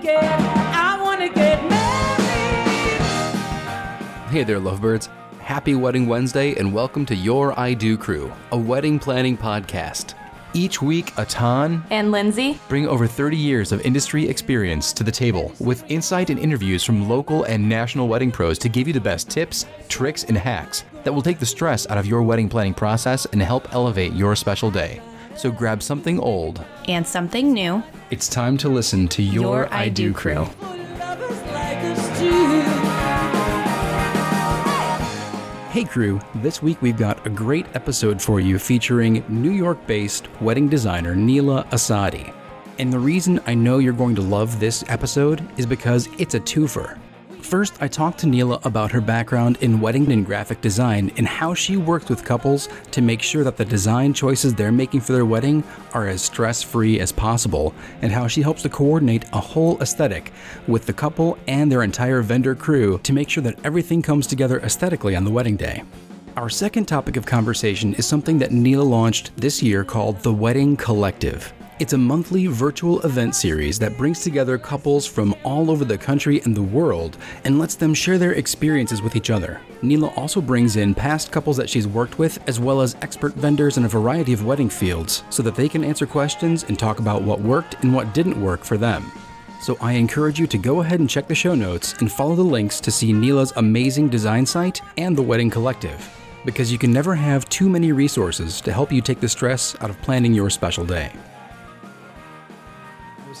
get, I wanna get married. Hey there, lovebirds. Happy Wedding Wednesday and welcome to Your I Do Crew, a wedding planning podcast. Each week, Atan And Lindsay? bring over 30 years of industry experience to the table with insight and interviews from local and national wedding pros to give you the best tips, tricks, and hacks that will take the stress out of your wedding planning process and help elevate your special day. So grab something old. And something new. It's time to listen to Your, Your I, Do Do Crew. Crew. For lovers like us two. Hey crew, this week we've got a great episode for you featuring New York based wedding designer Neela Asadi. And the reason I know you're going to love this episode is because it's a twofer. First, I talked to Neela about her background in wedding and graphic design and how she works with couples to make sure that the design choices they're making for their wedding are as stress free as possible, and how she helps to coordinate a whole aesthetic with the couple and their entire vendor crew to make sure that everything comes together aesthetically on the wedding day. Our second topic of conversation is something that Neela launched this year called the Wedding Collective. It's a monthly virtual event series that brings together couples from all over the country and the world and lets them share their experiences with each other. Neela also brings in past couples that she's worked with, as well as expert vendors in a variety of wedding fields, so that they can answer questions and talk about what worked and what didn't work for them. So I encourage you to go ahead and check the show notes and follow the links to see Neela's amazing design site and the Wedding Collective, because you can never have too many resources to help you take the stress out of planning your special day.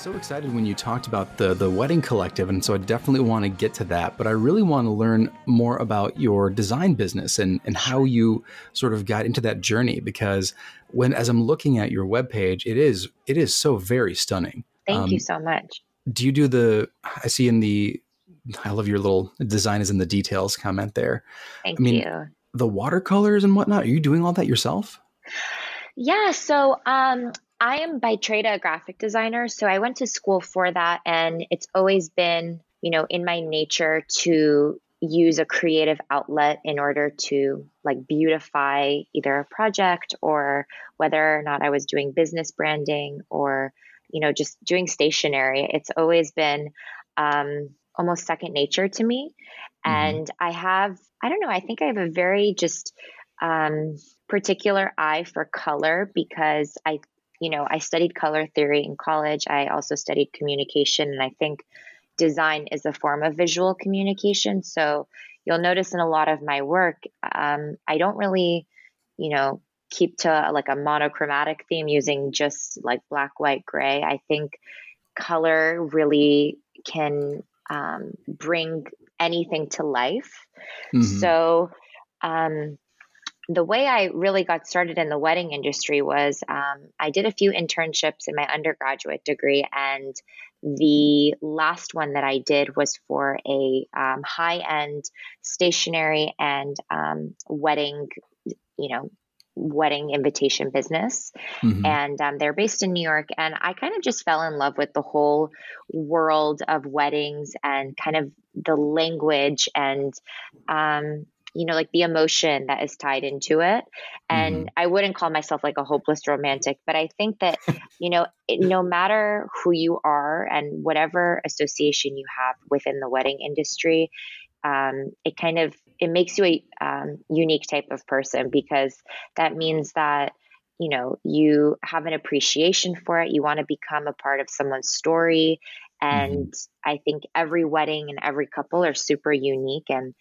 So excited when you talked about the the wedding collective and so I definitely want to get to that but I really want to learn more about your design business and and how you sort of got into that journey because when as I'm looking at your webpage it is it is so very stunning. Thank Um, you so much. do you do the i see in the i love your little design is in the details comment there Thank I mean- you. the watercolors and whatnot are you doing all that yourself Yeah, so um, I am by trade a graphic designer. So I went to school for that, and it's always been, you know, in my nature to use a creative outlet in order to like beautify either a project or whether or not I was doing business branding or, you know, just doing stationery. It's always been um, almost second nature to me. Mhm. And I have, I don't know, I think I have a very just um, particular eye for color because I, you know, I studied color theory in college. I also studied communication, and I think design is a form of visual communication. So you'll notice in a lot of my work, um, I don't really, you know, keep to like a monochromatic theme using just like black, white, gray. I think color really can um, bring anything to life. Mhm. So, um, the way I really got started in the wedding industry was um, I did a few internships in my undergraduate degree, and the last one that I did was for a um, high end stationery and um, wedding, you know, wedding invitation business Mhm. and um, they're based in New York. And I kind of just fell in love with the whole world of weddings and kind of the language and, um, you know, like the emotion that is tied into it. And I wouldn't call myself like a hopeless romantic, but I think that, you know, it, no matter who you are and whatever association you have within the wedding industry, um, it kind of it makes you a um, unique type of person because that means that you know you have an appreciation for it. You want to become a part of someone's story. And i think every wedding and every couple are super unique and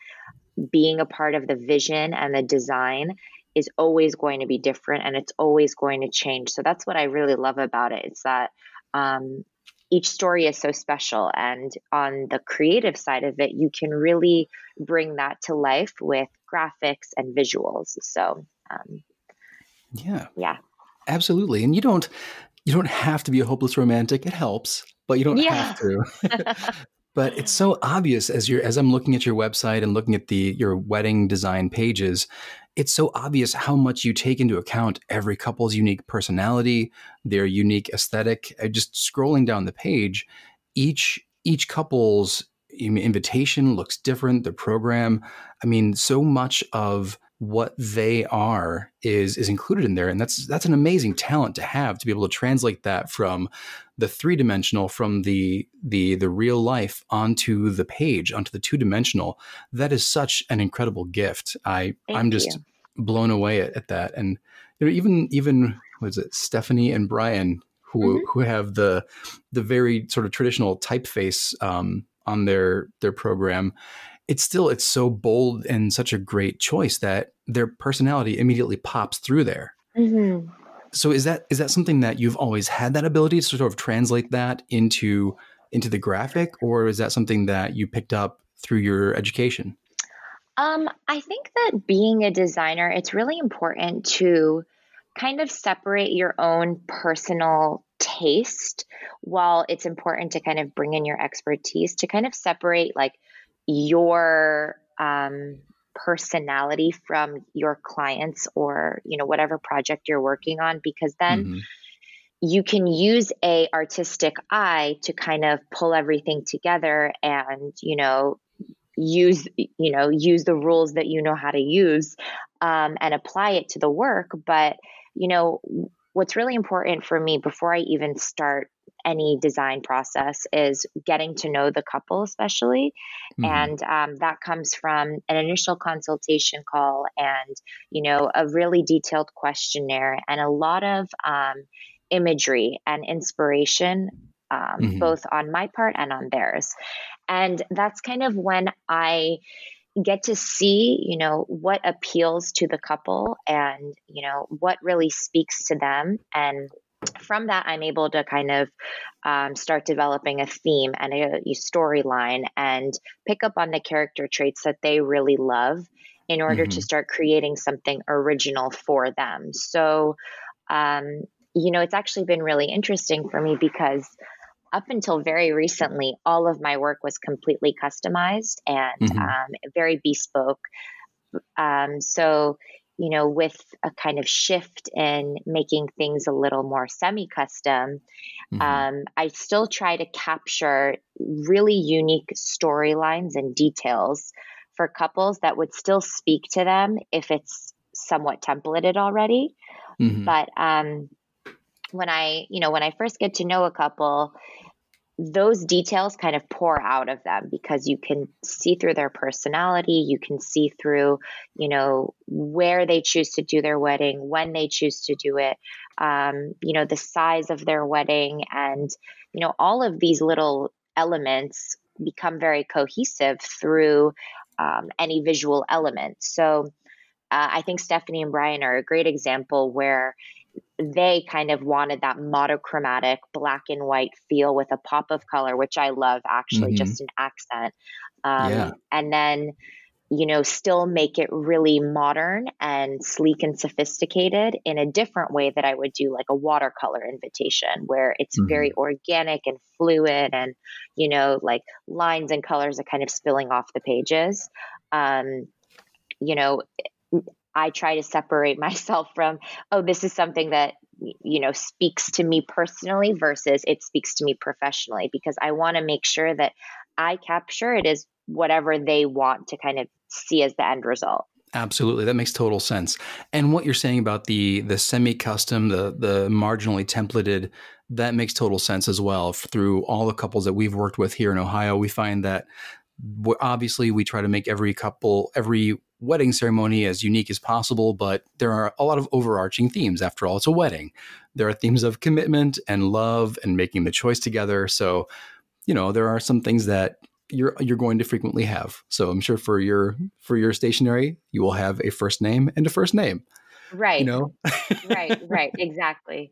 being a part of the vision and the design is always going to be different and it's always going to change. So that's what i really love about it it's that um, each story is so special and on the creative side of it you can really bring that to life with graphics and visuals. So um, yeah. yeah. Absolutely. And you don't you don't have to be a hopeless romantic. It helps but you don't Yeah. have to but it's so obvious as you're as i'm looking at your website and looking at the your wedding design pages it's so obvious how much you take into account every couple's unique personality their unique aesthetic. Just scrolling down the page each each couple's invitation looks different the program. I mean so much of what they are is is included in there. And that's that's an amazing talent to have to be able to translate that from the three dimensional from the the the real life onto the page onto the two dimensional that is such an incredible gift. I Thank i'm just you. blown away at, at that. And you know even even was it stephanie and brian who Mhm. who have the the very sort of traditional typeface um, on their their program it's still it's so bold and such a great choice that their personality immediately pops through there Mhm. so is that is that something that you've always had that ability to sort of translate that into into the graphic or is that something that you picked up through your education Um, I think that being a designer, it's really important to kind of separate your own personal taste while it's important to kind of bring in your expertise to kind of separate like your um, personality from your clients or you know whatever project you're working on because then Mhm. you can use a artistic eye to kind of pull everything together and you know use you know use the rules that you know how to use um, and apply it to the work but you know what's really important for me before i even start any design process is getting to know the couple especially Mhm. and um, that comes from an initial consultation call and you know a really detailed questionnaire and a lot of um, imagery and inspiration um, Mhm. both on my part and on theirs and that's kind of when i get to see you know what appeals to the couple and you know what really speaks to them and from that i'm able to kind of um, start developing a theme and a, a storyline and pick up on the character traits that they really love in order to Mhm. start creating something original for them so um, you know it's actually been really interesting for me because up until very recently, all of my work was completely customized and Mhm. um, very bespoke. Um, so, you know, with a kind of shift in making things a little more semi custom, Mhm. um, I still try to capture really unique storylines and details for couples that would still speak to them if it's somewhat templated already Mhm. but um, when i you know when i first get to know a couple those details kind of pour out of them because you can see through their personality you can see through you know where they choose to do their wedding when they choose to do it um, you know the size of their wedding and you know all of these little elements become very cohesive through um, any visual element. So uh, I think Stephanie and Brian are a great example where they kind of wanted that monochromatic black and white feel with a pop of color, which I love actually, Mhm. just an accent. Um, Yeah. And then, you know, still make it really modern and sleek and sophisticated in a different way that I would do like a watercolor invitation, where it's Mhm. very organic and fluid and, you know, like lines and colors are kind of spilling off the pages. Um, you know, I try to separate myself from, oh, this is something that, you know, speaks to me personally versus it speaks to me professionally because I want to make sure that I capture it as whatever they want to kind of see as the end result. Absolutely, that makes total sense. And what you're saying about the the semi-custom, the the marginally templated, that makes total sense as well. Through all the couples that we've worked with here in Ohio, we find that obviously we try to make every couple, every wedding ceremony as unique as possible, but there are a lot of overarching themes. After all, it's a wedding. There are themes of commitment and love and making the choice together. So, you know, there are some things that you're you're going to frequently have. So I'm sure for your for your stationery, you will have a first name and a first name. Right. You know, right. Right. Exactly.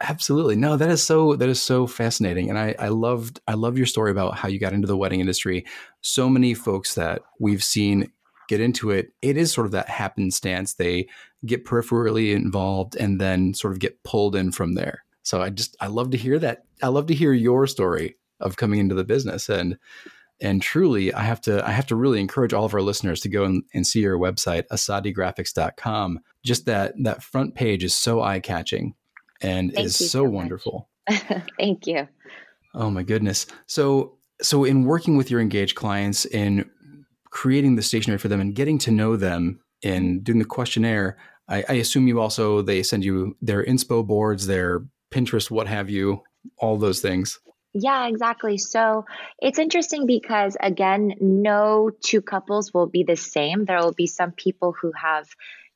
absolutely. No, that is so that is so fascinating, and I I loved I love your story about how you got into the wedding industry. So many folks that we've seen get into it, it is sort of that happenstance. They get peripherally involved and then sort of get pulled in from there. So I just I love to hear that. I love to hear your story of coming into the business and and truly i have to i have to really encourage all of our listeners to go and, and see your website asadigraphics.com just that that front page is so eye-catching and Thank is so so wonderful Thank you. oh my goodness so so in working with your engaged clients in creating the stationery for them and getting to know them and doing the questionnaire, I, I assume you also they send you their inspo boards, their Pinterest, what have you, all those things. Yeah, exactly. So it's interesting because, again, no two couples will be the same. There will be some people who have,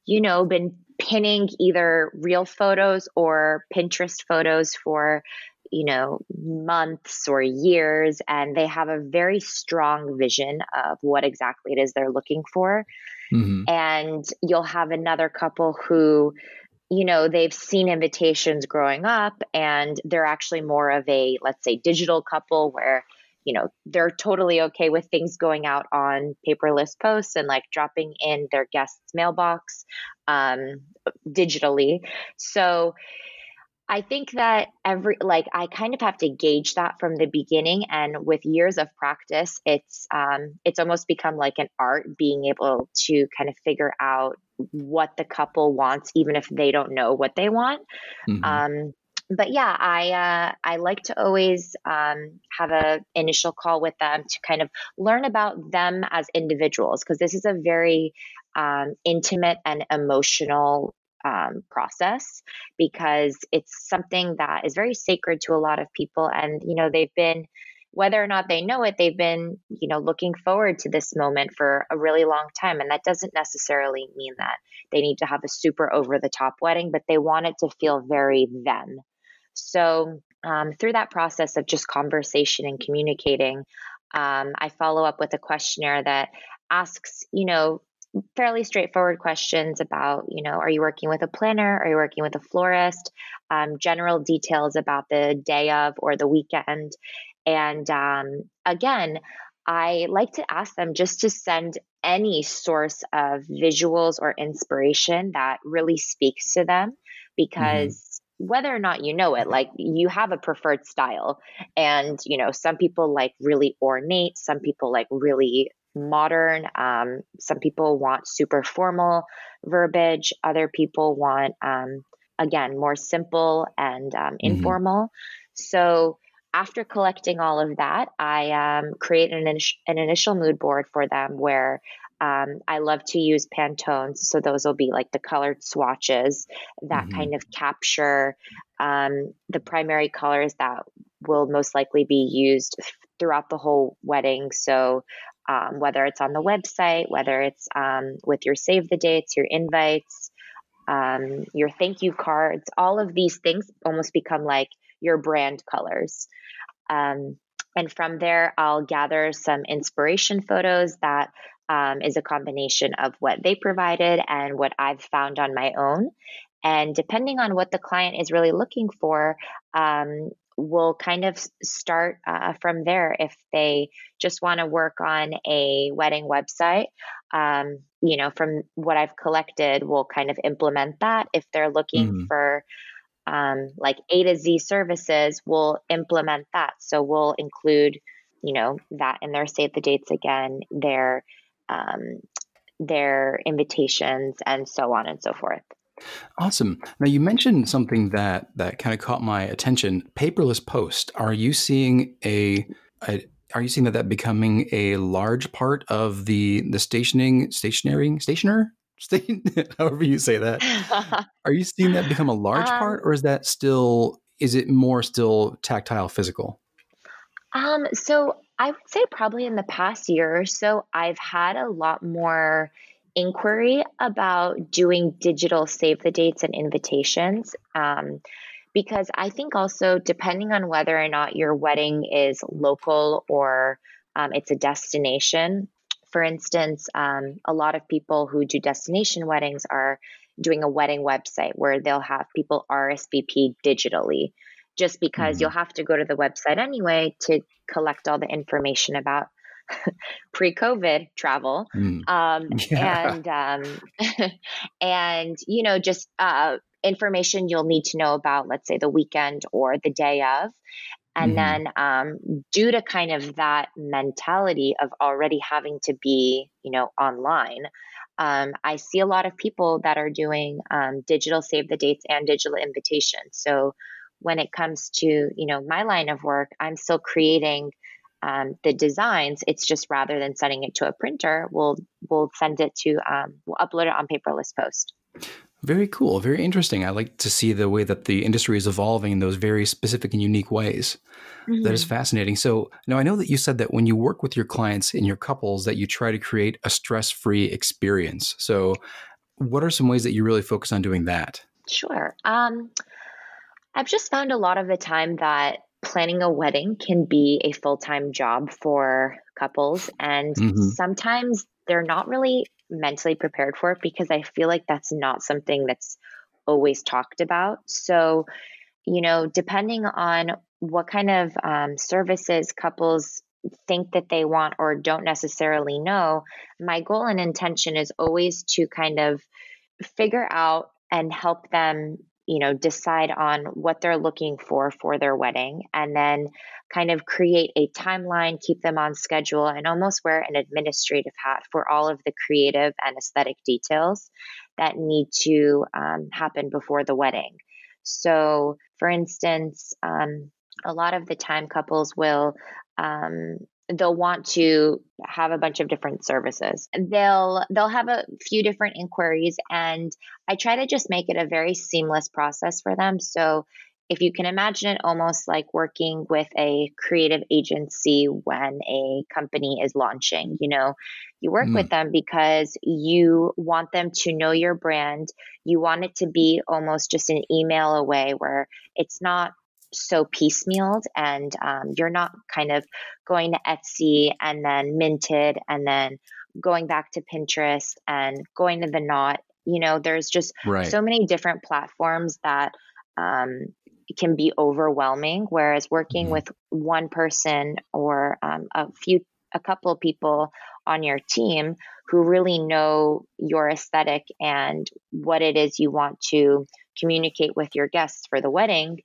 you know, been pinning either real photos or Pinterest photos for, you know, months or years, and they have a very strong vision of what exactly it is they're looking for. Mm-hmm. And you'll have another couple who, you know, they've seen invitations growing up and they're actually more of a, let's say, digital couple where, you know, they're totally okay with things going out on paperless posts and like dropping in their guest's mailbox um, digitally. So, I think that every like I kind of have to gauge that from the beginning, and with years of practice, it's um, it's almost become like an art being able to kind of figure out what the couple wants, even if they don't know what they want. Mm-hmm. Um, but yeah, I uh, I like to always um, have a initial call with them to kind of learn about them as individuals because this is a very um, intimate and emotional um, process because it's something that is very sacred to a lot of people. And, you know, they've been, whether or not they know it, they've been, you know, looking forward to this moment for a really long time. And that doesn't necessarily mean that they need to have a super over the top wedding, but they want it to feel very them. So, um, through that process of just conversation and communicating, um, I follow up with a questionnaire that asks, you know, fairly straightforward questions about, you know, are you working with a planner? Are you working with a florist? Um, general details about the day of or the weekend. And um, again, I like to ask them just to send any source of visuals or inspiration that really speaks to them because. Mm-hmm whether or not you know it like you have a preferred style and you know some people like really ornate some people like really modern. Um, some people want super formal verbiage. Other people want, um, again, more simple and um, mm-hmm. informal. So after collecting all of that, I um, create an, an initial mood board for them where um, I love to use Pantones. So those will be like the colored swatches that mm-hmm. kind of capture um, the primary colors that will most likely be used throughout the whole wedding. So um, whether it's on the website, whether it's um, with your save the dates, your invites, um, your thank you cards, all of these things almost become like your brand colors. Um, and from there, I'll gather some inspiration photos that um, is a combination of what they provided and what I've found on my own. And depending on what the client is really looking for, um, we'll kind of start uh, from there if they just want to work on a wedding website. Um, you know from what i've collected we'll kind of implement that. If they're looking mm-hmm. for um, like a to z services we'll implement that. So we'll include you know that in their save the dates again their um, their invitations and so on and so forth Awesome. Now you mentioned something that that kind of caught my attention. Paperless post. Are you seeing a, a are you seeing that that becoming a large part of the the stationing stationary stationer however you say that are you seeing that become a large um, part or is that still is it more still tactile physical um so i would say probably in the past year or so i've had a lot more inquiry about doing digital save the dates and invitations. Um, because I think also, depending on whether or not your wedding is local or um, it's a destination, for instance, um, a lot of people who do destination weddings are doing a wedding website where they'll have people RSVP digitally, just because mm-hmm. you'll have to go to the website anyway to collect all the information about pre-COVID travel, mm. um, yeah. and um, and you know just uh, information you'll need to know about, let's say the weekend or the day of, and mm. then um, due to kind of that mentality of already having to be you know online. Um, I see a lot of people that are doing um, digital save the dates and digital invitations. So when it comes to you know my line of work, I'm still creating um, the designs. It's just rather than sending it to a printer, we'll we'll send it to um, we'll upload it on paperless post. Very cool. Very interesting. I like to see the way that the industry is evolving in those very specific and unique ways. Mm-hmm. That is mm-hmm. fascinating. So now I know that you said that when you work with your clients and your couples that you try to create a stress-free experience. So what are some ways that you really focus on doing that? Sure. Um, I've just found a lot of the time that planning a wedding can be a full-time job for couples and mm-hmm. sometimes they're not really mentally prepared for it because I feel like that's not something that's always talked about. So, you know, depending on what kind of um, services couples think that they want or don't necessarily know, my goal and intention is always to kind of figure out and help them you know decide on what they're looking for for their wedding and then kind of create a timeline keep them on schedule and almost wear an administrative hat for all of the creative and aesthetic details that need to um, happen before the wedding. So for instance um, a lot of the time couples will um, they'll want to have a bunch of different services. They'll they'll have a few different inquiries and i try to just make it a very seamless process for them. So if you can imagine it almost like working with a creative agency when a company is launching you know? You work mm. with them because you want them to know your brand. You want it to be almost just an email away where it's not so piecemealed and um, you're not kind of going to Etsy and then minted and then going back to Pinterest and going to the knot. You know, there's just right. so many different platforms that um, can be overwhelming. Whereas working mm-hmm. with one person or um, a few, a couple people on your team who really know your aesthetic and what it is you want to communicate with your guests for the wedding,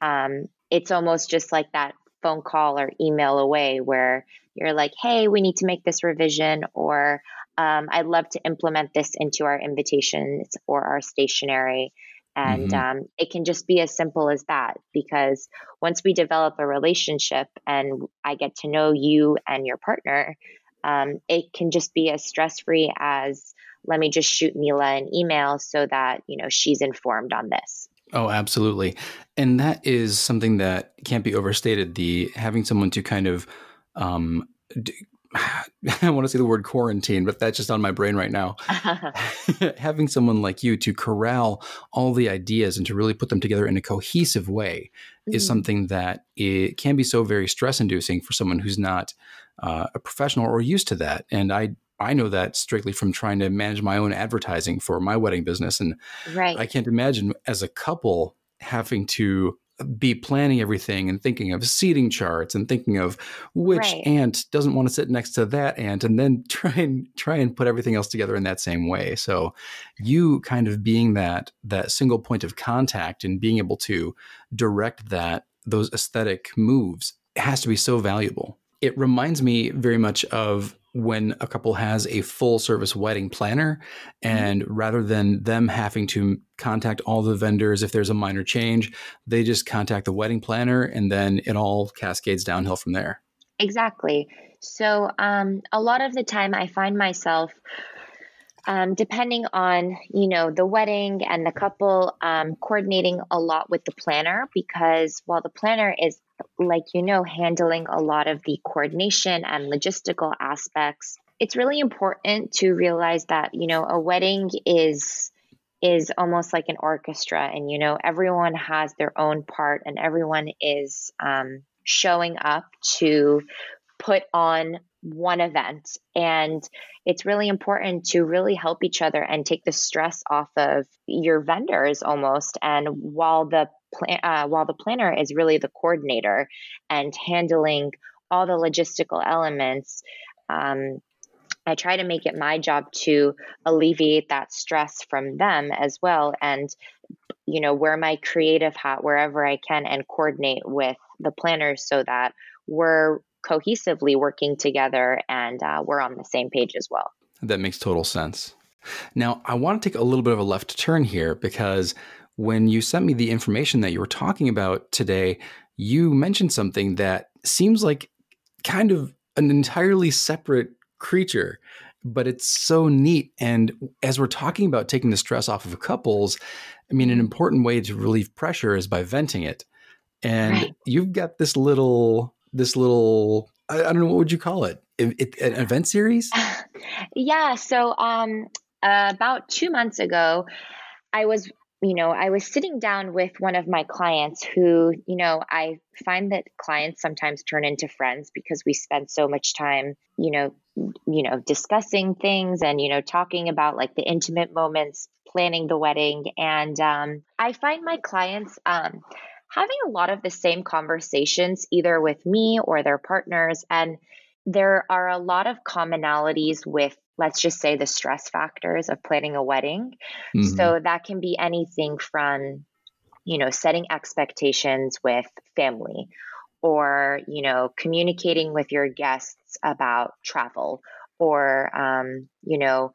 um, it's almost just like that phone call or email away where you're like, hey, we need to make this revision, or um, I'd love to implement this into our invitations or our stationery. And mm-hmm. um, it can just be as simple as that because once we develop a relationship and I get to know you and your partner, um, it can just be as stress free as let me just shoot Neela an email so that you know she's informed on this. Oh, absolutely. And that is something that can't be overstated. The having someone to kind of, um, I want to say the word quarantine, but that's just on my brain right now. having someone like you to corral all the ideas and to really put them together in a cohesive way mm-hmm. is something that it can be so very stress inducing for someone who's not uh, a professional or used to that. And I I know that strictly from trying to manage my own advertising for my wedding business. And right. I can't imagine as a couple having to be planning everything and thinking of seating charts and thinking of which right. aunt doesn't want to sit next to that aunt and then try and try and put everything else together in that same way so you kind of being that that single point of contact and being able to direct that those aesthetic moves has to be so valuable it reminds me very much of when a couple has a full service wedding planner mm-hmm. and mm-hmm. rather than them having to contact all the vendors if there's a minor change they just contact the wedding planner and then it all cascades downhill from there exactly so um, a lot of the time i find myself um, depending on you know the wedding and the couple um, coordinating a lot with the planner because while the planner is like you know handling a lot of the coordination and logistical aspects it's really important to realize that you know a wedding is is almost like an orchestra and you know everyone has their own part and everyone is um, showing up to put on one event. And it's really important to really help each other and take the stress off of your vendors almost. And while the plan uh, while the planner is really the coordinator and handling all the logistical elements um, I try to make it my job to alleviate that stress from them as well and you know wear my creative hat wherever I can and coordinate with the planners so that we're cohesively working together and uh, we're on the same page as well. That makes total sense. Now, I want to take a little bit of a left turn here because when you sent me the information that you were talking about today, you mentioned something that seems like kind of an entirely separate creature but it's so neat. And as we're talking about taking the stress off of couples i mean an important way to relieve pressure is by venting it. And right. you've got this little this little I, I, don't know what would you call it, it, it an event series? Yeah so um uh, about two months ago i was you know, I was sitting down with one of my clients who, you know, I find that clients sometimes turn into friends because we spend so much time, you know, you know, discussing things and, you know, talking about like the intimate moments, planning the wedding. And um, I find my clients um, having a lot of the same conversations, either with me or their partners. And there are a lot of commonalities with let's just say the stress factors of planning a wedding. Mm-hmm. So that can be anything from, you know, setting expectations with family or, you know, communicating with your guests about travel or, um, you know,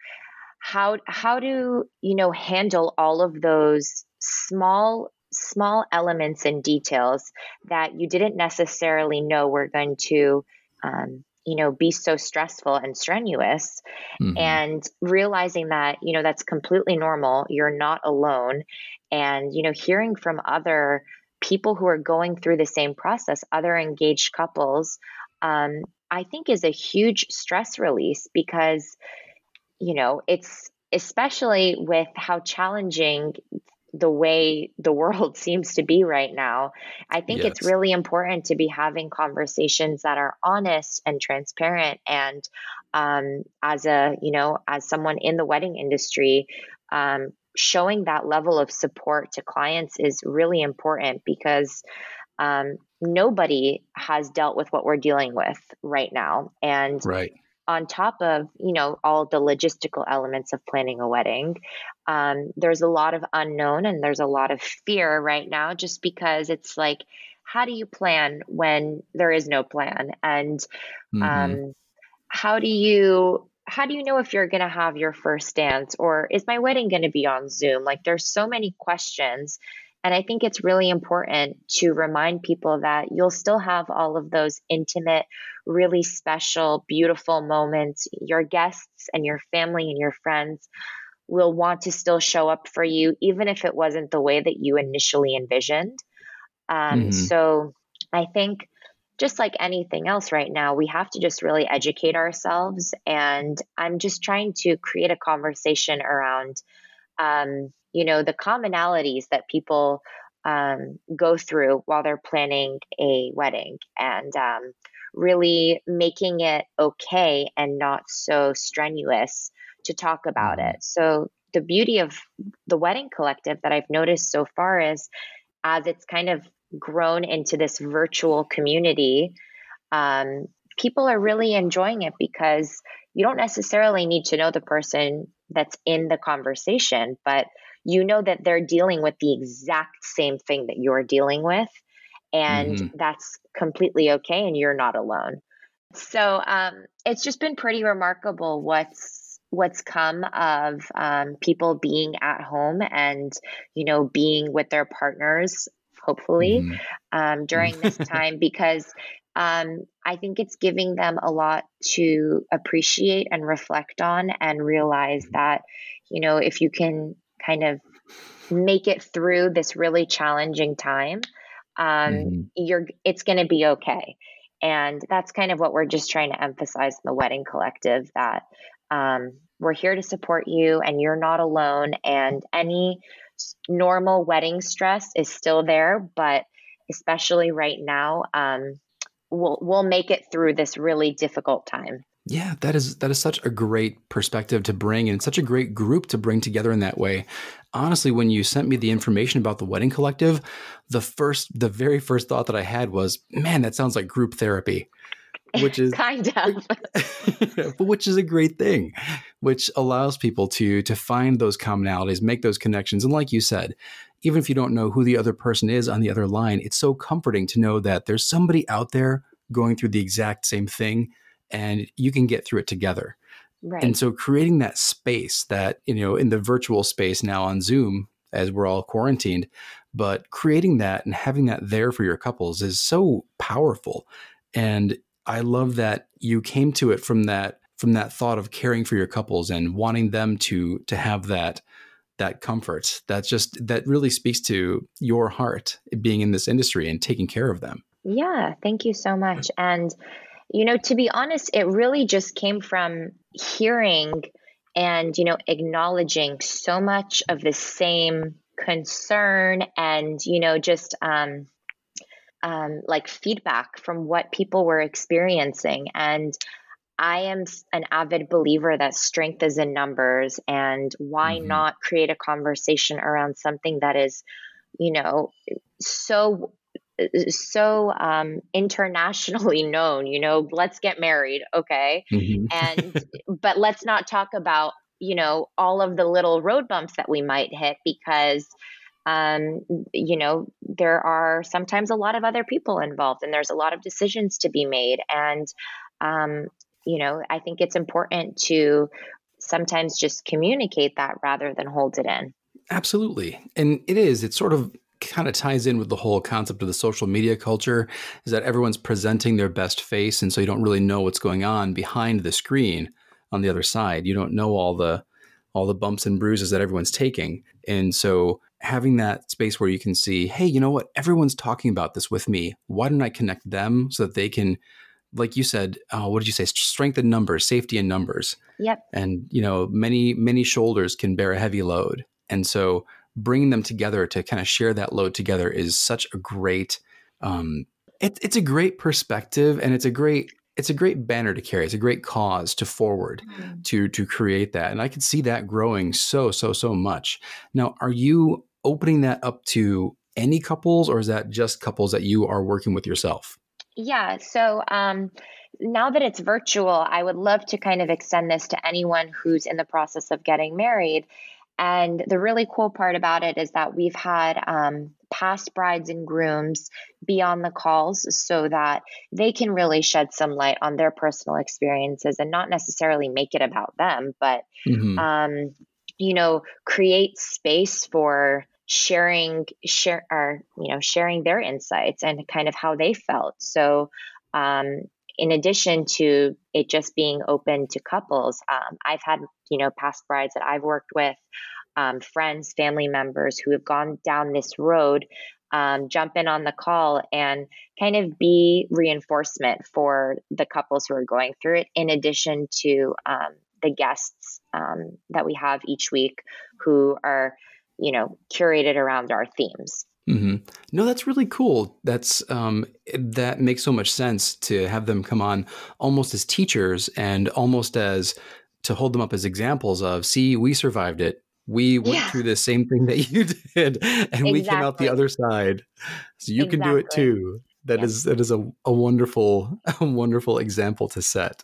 how, how to, you know, handle all of those small small elements and details that you didn't necessarily know were going to um, you know be so stressful and strenuous mm-hmm. and realizing that you know that's completely normal you're not alone and you know hearing from other people who are going through the same process other engaged couples um, i think is a huge stress release because you know it's especially with how challenging the way the world seems to be right now. I think yes. it's really important to be having conversations that are honest and transparent. And um, as a, you know, as someone in the wedding industry, um, showing that level of support to clients is really important because um, nobody has dealt with what we're dealing with right now. And right on top of you know all the logistical elements of planning a wedding um, there's a lot of unknown and there's a lot of fear right now just because it's like how do you plan when there is no plan and mm-hmm. um, how do you how do you know if you're going to have your first dance or is my wedding going to be on zoom like there's so many questions and I think it's really important to remind people that you'll still have all of those intimate, really special, beautiful moments. Your guests and your family and your friends will want to still show up for you, even if it wasn't the way that you initially envisioned. Um, mm-hmm. So I think just like anything else right now, we have to just really educate ourselves. And I'm just trying to create a conversation around um, you know the commonalities that people um, go through while they're planning a wedding and um, really making it okay and not so strenuous to talk about mm-hmm. it so the beauty of the wedding collective that i've noticed so far is as it's kind of grown into this virtual community um, people are really enjoying it because you don't necessarily need to know the person that's in the conversation but you know that they're dealing with the exact same thing that you're dealing with. And mm-hmm. that's completely okay. And you're not alone. So um, it's just been pretty remarkable what's what's come of um, people being at home and you know being with their partners hopefully mm-hmm. um, during this time because um, I think it's giving them a lot to appreciate and reflect on and realize mm-hmm. that you know if you can kind of make it through this really challenging time, um, mm-hmm. you're it's going to be okay. And that's kind of what we're just trying to emphasize in the wedding collective that um, we're here to support you and you're not alone. And any normal wedding stress is still there, but especially right now, um, we'll we'll make it through this really difficult time. Yeah, that is that is such a great perspective to bring and such a great group to bring together in that way. Honestly, when you sent me the information about the wedding collective, the first the very first thought that I had was, man, that sounds like group therapy. Which is kind of but which is a great thing, which allows people to to find those commonalities, make those connections. And like you said, even if you don't know who the other person is on the other line, it's so comforting to know that there's somebody out there going through the exact same thing and you can get through it together. Right. And so creating that space that, you know, in the virtual space now on Zoom as we're all quarantined, but creating that and having that there for your couples is so powerful. And I love that you came to it from that from that thought of caring for your couples and wanting them to to have that that comfort. That just that really speaks to your heart being in this industry and taking care of them. Yeah, thank you so much. And you know, to be honest, it really just came from hearing and you know acknowledging so much of the same concern and you know just um, um, like feedback from what people were experiencing and I am an avid believer that strength is in numbers, and why mm-hmm. not create a conversation around something that is, you know, so so um, internationally known. You know, let's get married, okay? Mm-hmm. And but let's not talk about you know all of the little road bumps that we might hit because um, you know, there are sometimes a lot of other people involved and there's a lot of decisions to be made. And, um, you know, I think it's important to sometimes just communicate that rather than hold it in. Absolutely. And it is, it's sort of kind of ties in with the whole concept of the social media culture is that everyone's presenting their best face. And so you don't really know what's going on behind the screen on the other side. You don't know all the, all the bumps and bruises that everyone's taking. And so having that space where you can see, hey, you know what? Everyone's talking about this with me. Why don't I connect them so that they can, like you said, uh, what did you say? Strength in numbers, safety in numbers. Yep. And you know, many many shoulders can bear a heavy load, and so bringing them together to kind of share that load together is such a great. Um, it, it's a great perspective, and it's a great it's a great banner to carry. It's a great cause to forward mm-hmm. to to create that, and I can see that growing so so so much. Now, are you opening that up to any couples, or is that just couples that you are working with yourself? Yeah. So um, now that it's virtual, I would love to kind of extend this to anyone who's in the process of getting married. And the really cool part about it is that we've had um, past brides and grooms be on the calls so that they can really shed some light on their personal experiences and not necessarily make it about them, but, mm-hmm. um, you know, create space for sharing share or you know sharing their insights and kind of how they felt so um, in addition to it just being open to couples um, i've had you know past brides that i've worked with um, friends family members who have gone down this road um, jump in on the call and kind of be reinforcement for the couples who are going through it in addition to um, the guests um, that we have each week who are you know, curated around our themes. Mm-hmm. No, that's really cool. That's um, that makes so much sense to have them come on almost as teachers and almost as to hold them up as examples of, see, we survived it. We went yeah. through the same thing that you did, and exactly. we came out the other side. So you exactly. can do it too. That yeah. is that is a, a wonderful, a wonderful example to set.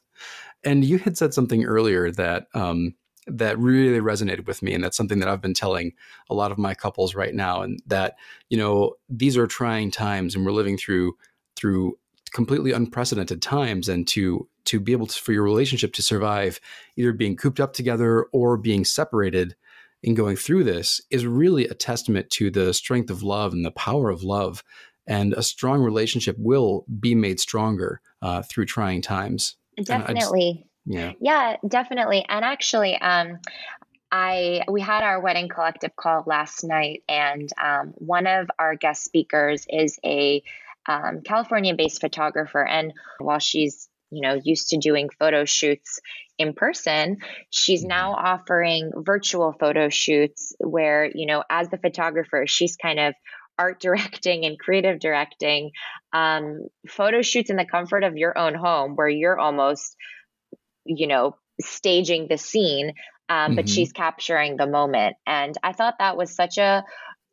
And you had said something earlier that um, that really resonated with me and that's something that I've been telling a lot of my couples right now and that you know these are trying times and we're living through through completely unprecedented times and to to be able to for your relationship to survive either being cooped up together or being separated in going through this is really a testament to the strength of love and the power of love and a strong relationship will be made stronger uh, through trying times. Definitely yeah. Yeah, definitely. And actually, um, I we had our wedding collective call last night, and um, one of our guest speakers is a um, California-based photographer, and while she's you know used to doing photo shoots in person she's now mm-hmm. offering virtual photo shoots where you know as the photographer she's kind of art directing and creative directing um, photo shoots in the comfort of your own home where you're almost you know, staging the scene, um, mm-hmm. but she's capturing the moment. And I thought that was such a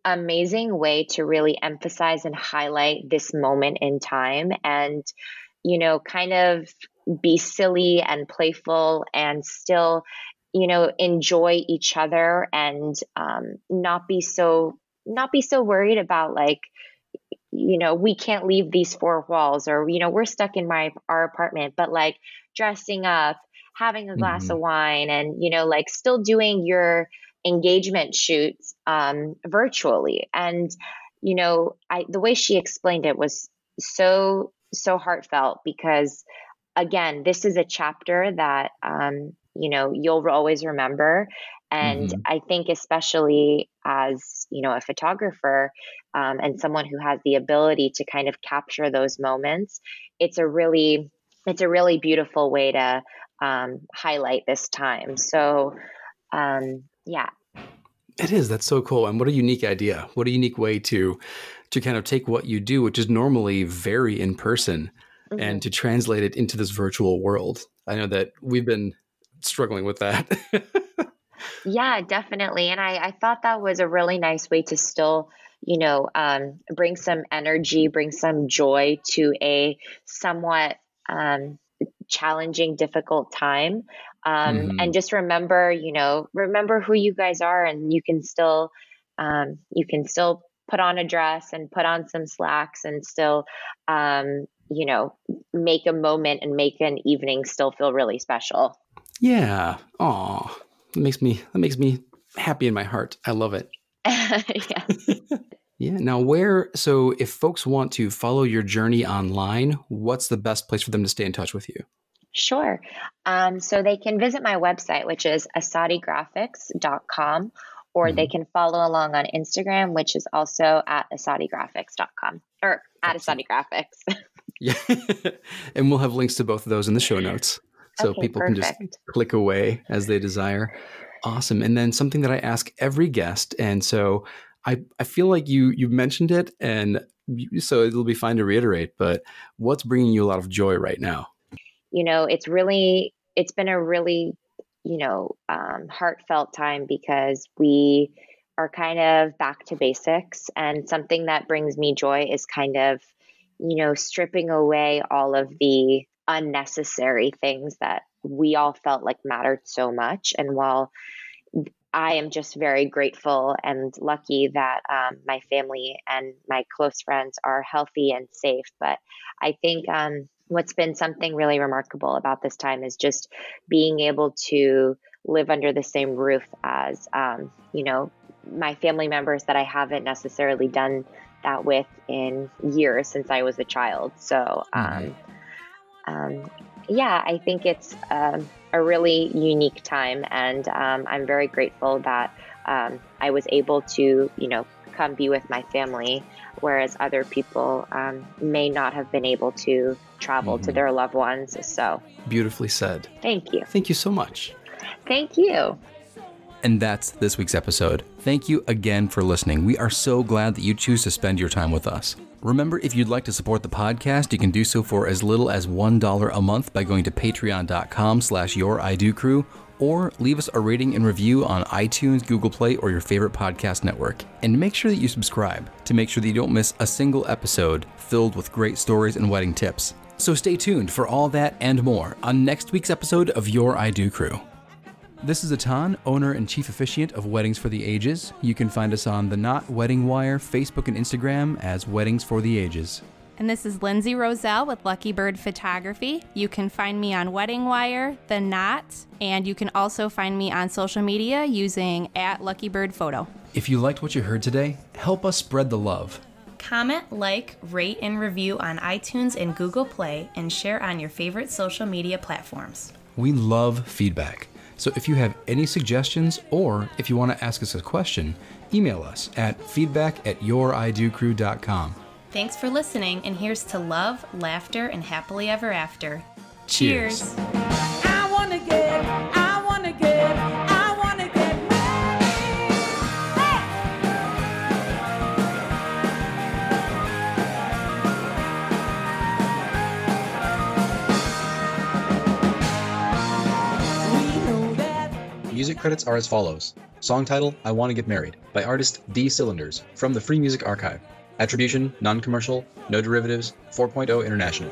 amazing way to really emphasize and highlight this moment in time and you know kind of be silly and playful and still you know enjoy each other and um, not be so not be so worried about like you know we can't leave these four walls or you know we're stuck in my our apartment but like dressing up, having a glass mm-hmm. of wine, and, you know, like still doing your engagement shoots um, virtually. And, you know, I, the way she explained it was so so heartfelt because again, this is a chapter that um, you know you'll always remember and mm-hmm. i think especially as you know a photographer um, and someone who has the ability to kind of capture those moments it's a really it's a really beautiful way to um, highlight this time. So um, yeah. It is. That's so cool. And what a unique idea. What a unique way to to kind of take what you do which is normally very in person mm-hmm. and to translate it into this virtual world. I know that we've been struggling with that Yeah, definitely. And I, I thought that was a really nice way to still, you know, um, bring some energy, bring some joy to a somewhat um, challenging, difficult time. Um, mm-hmm. And just remember, you know, remember who you guys are, and you can still, um, you can still put on a dress and put on some slacks and still, um, you know, make a moment and make an evening still feel really special. Yeah. Aw. That makes me that makes me happy in my heart. I love it. yeah. yeah. Now, where so if folks want to follow your journey online, what's the best place for them to stay in touch with you? Sure. Um, so they can visit my website, which is asadigraphics.com, or mm-hmm. they can follow along on Instagram, which is also at asadigraphics.com or at asadigraphics. yeah. and we'll have links to both of those in the show notes so okay, people perfect. can just click away as they desire. Awesome. And then something that I ask every guest, and so I I feel like you you mentioned it, and so it'll be fine to reiterate. But what's bringing you a lot of joy right now? You know, it's really it's been a really you know um, heartfelt time because we are kind of back to basics, and something that brings me joy is kind of you know stripping away all of the unnecessary things that we all felt like mattered so much. And while I am just very grateful and lucky that um, my family and my close friends are healthy and safe. But I think um, what's been something really remarkable about this time is just being able to live under the same roof as, um, you know, my family members that I haven't necessarily done that with in years since I was a child. So, mm-hmm um, yeah, I think it's um, a really unique time, and um, I'm very grateful that um, I was able to, you know, come be with my family, whereas other people um, may not have been able to travel mm-hmm. to their loved ones. So beautifully said. Thank you. Thank you so much. Thank you. And that's this week's episode. Thank you again for listening. We are so glad that you choose to spend your time with us. Remember, if you'd like to support the podcast, you can do so for as little as $1 a month by going to patreon.com slash your crew or leave us a rating and review on iTunes, Google Play, or your favorite podcast network. And make sure that you subscribe to make sure that you don't miss a single episode filled with great stories and wedding tips. So stay tuned for all that and more on next week's episode of Your I Do Crew. This is Atan, owner and chief officiant of Weddings for the Ages. You can find us on the Knot Wedding Wire, Facebook, and Instagram as Weddings for the Ages. And this is Lindsay Roselle with Lucky Bird Photography. You can find me on Wedding Wire, The Knot, and you can also find me on social media using at Lucky Bird Photo. If you liked what you heard today, help us spread the love. Comment, like, rate, and review on iTunes and Google Play, and share on your favorite social media platforms. We love feedback. So if you have any suggestions or if you want to ask us a question, email us at feedback at youridocrew.com. Thanks for listening, and here's to love, laughter, and happily ever after. Cheers. Cheers. Music credits are as follows Song title I Want to Get Married by artist D Cylinders from the Free Music Archive. Attribution, non commercial, no derivatives, 4.0 International.